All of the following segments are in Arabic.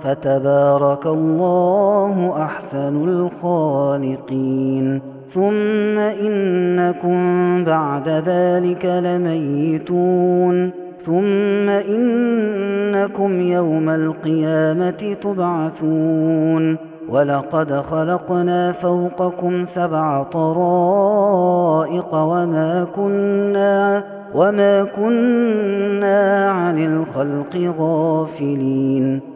فتبارك الله أحسن الخالقين. ثم إنكم بعد ذلك لميتون. ثم إنكم يوم القيامة تبعثون. ولقد خلقنا فوقكم سبع طرائق وما كنا وما كنا عن الخلق غافلين.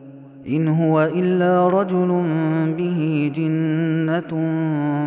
إن هو إلا رجل به جنة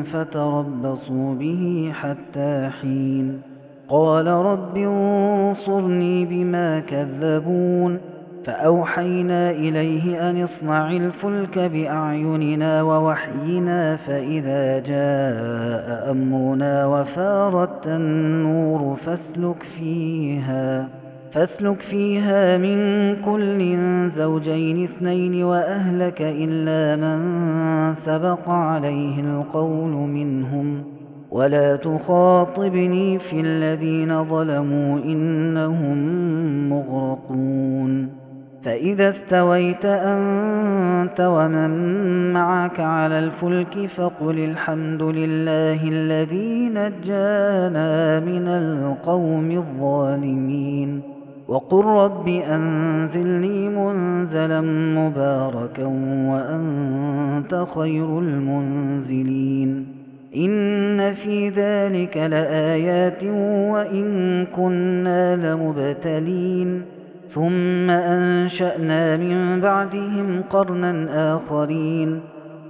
فتربصوا به حتى حين. قال رب انصرني بما كذبون. فأوحينا إليه أن اصنع الفلك بأعيننا ووحينا فإذا جاء أمرنا وفارت النور فاسلك فيها. فاسلك فيها من كل زوجين اثنين وأهلك إلا من سبق عليه القول منهم. ولا تخاطبني في الذين ظلموا إنهم مغرقون. فإذا استويت أنت ومن معك على الفلك فقل الحمد لله الذي نجانا من القوم الظالمين. وقل رب أنزلني منزلا مباركا وأنت خير المنزلين. إن في ذلك لآيات وإن كنا لمبتلين. ثم أنشأنا من بعدهم قرنا آخرين.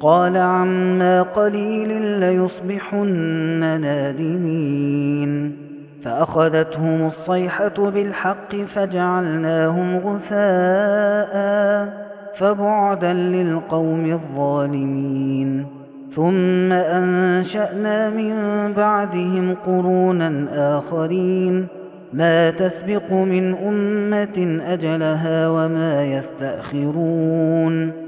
قال عما قليل ليصبحن نادمين. فأخذتهم الصيحة بالحق فجعلناهم غثاء فبعدا للقوم الظالمين. ثم أنشأنا من بعدهم قرونا آخرين. ما تسبق من أمة أجلها وما يستأخرون.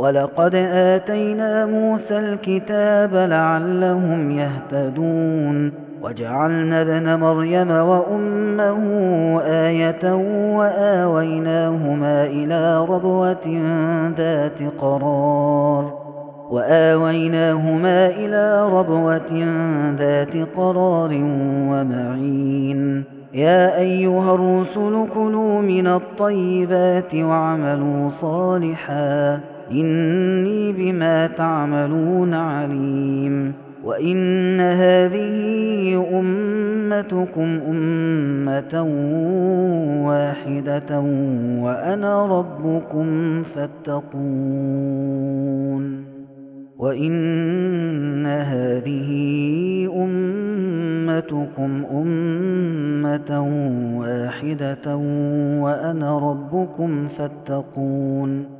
ولقد آتينا موسى الكتاب لعلهم يهتدون وجعلنا ابن مريم وأمه آية وآويناهما إلى ربوة ذات قرار وآويناهما إلى ربوة ذات قرار ومعين يا أيها الرسل كلوا من الطيبات واعملوا صالحا إني بما تعملون عليم وإن هذه أمتكم أمة واحدة وأنا ربكم فاتقون وإن هذه أمتكم أمة واحدة وأنا ربكم فاتقون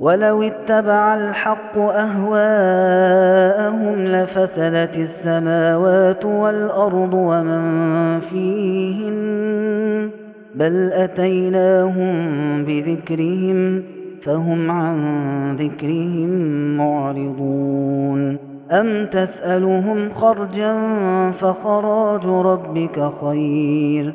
ولو اتبع الحق أهواءهم لفسدت السماوات والأرض ومن فيهن بل أتيناهم بذكرهم فهم عن ذكرهم معرضون. أم تسألهم خرجا فخراج ربك خير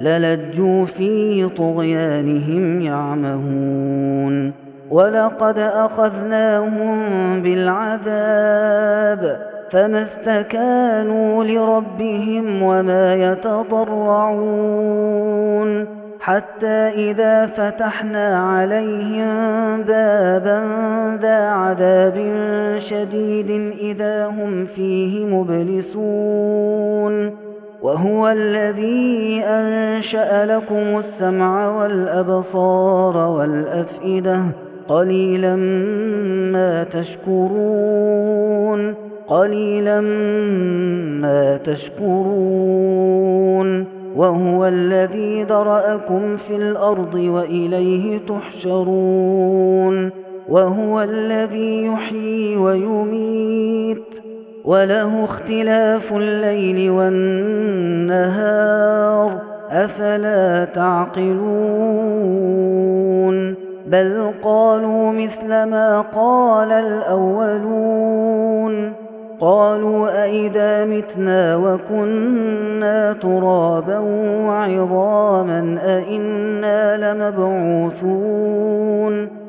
للجوا في طغيانهم يعمهون ولقد أخذناهم بالعذاب فما استكانوا لربهم وما يتضرعون حتى إذا فتحنا عليهم بابا ذا عذاب شديد إذا هم فيه مبلسون وهو الذي أنشأ لكم السمع والأبصار والأفئدة قليلا ما تشكرون قليلا ما تشكرون. وهو الذي ذرأكم في الأرض وإليه تحشرون. وهو الذي يحيي ويميت. وله اختلاف الليل والنهار أفلا تعقلون؟ بل قالوا مثل ما قال الأولون. قالوا أئذا متنا وكنا ترابا وعظاما أئنا لمبعوثون؟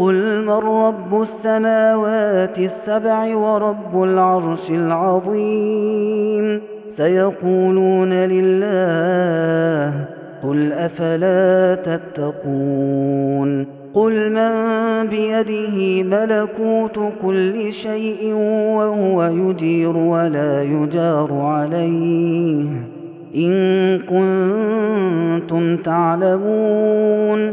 قل من رب السماوات السبع ورب العرش العظيم سيقولون لله قل أفلا تتقون قل من بيده ملكوت كل شيء وهو يجير ولا يجار عليه إن كنتم تعلمون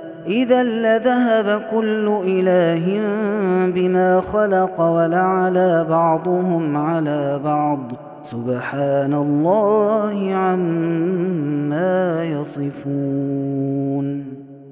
إذا لذهب كل إله بما خلق ولعلى بعضهم على بعض. سبحان الله عما يصفون.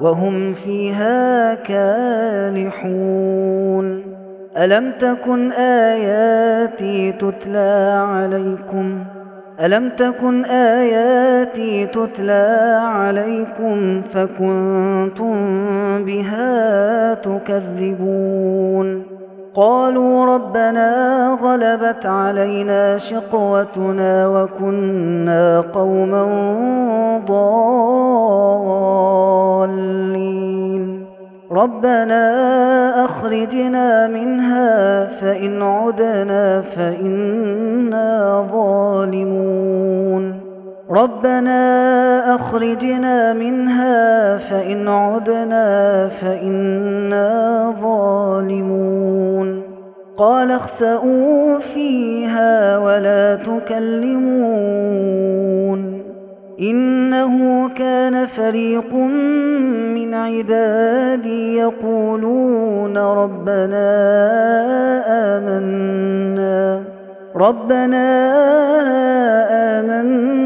وهم فيها كالحون ألم تكن آياتي تتلى عليكم؟ ألم تكن آياتي تتلى عليكم فكنتم بها تكذبون؟ قالوا ربنا غلبت علينا شقوتنا وكنا قوما ضالين. ربنا أخرجنا منها فإن عدنا فإنا ظالمون. ربنا أخرجنا منها فإن عدنا فإنا ظالمون. قال اخسئوا فيها ولا تكلمون. إنه كان فريق من عبادي يقولون ربنا آمنا. ربنا آمنا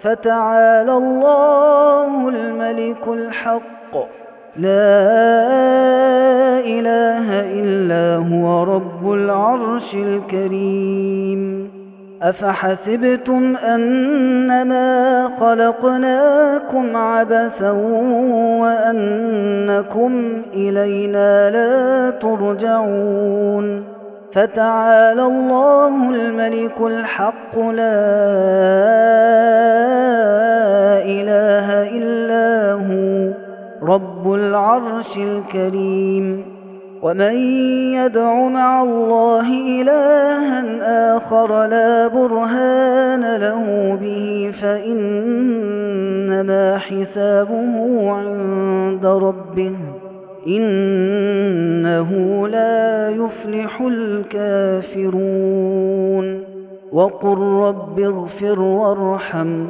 فتعالى الله الملك الحق. لا إله إلا هو رب العرش الكريم. أفحسبتم أنما خلقناكم عبثا وأنكم إلينا لا ترجعون. فتعالى الله الملك الحق لا إله إلا هو رب العرش الكريم ومن يدع مع الله إلها آخر لا برهان له به فإنما حسابه عند ربه إنه لا يفلح الكافرون. وقل رب اغفر وارحم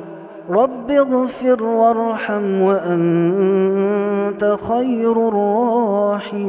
رب اغفر وارحم وأنت خير الراحمين.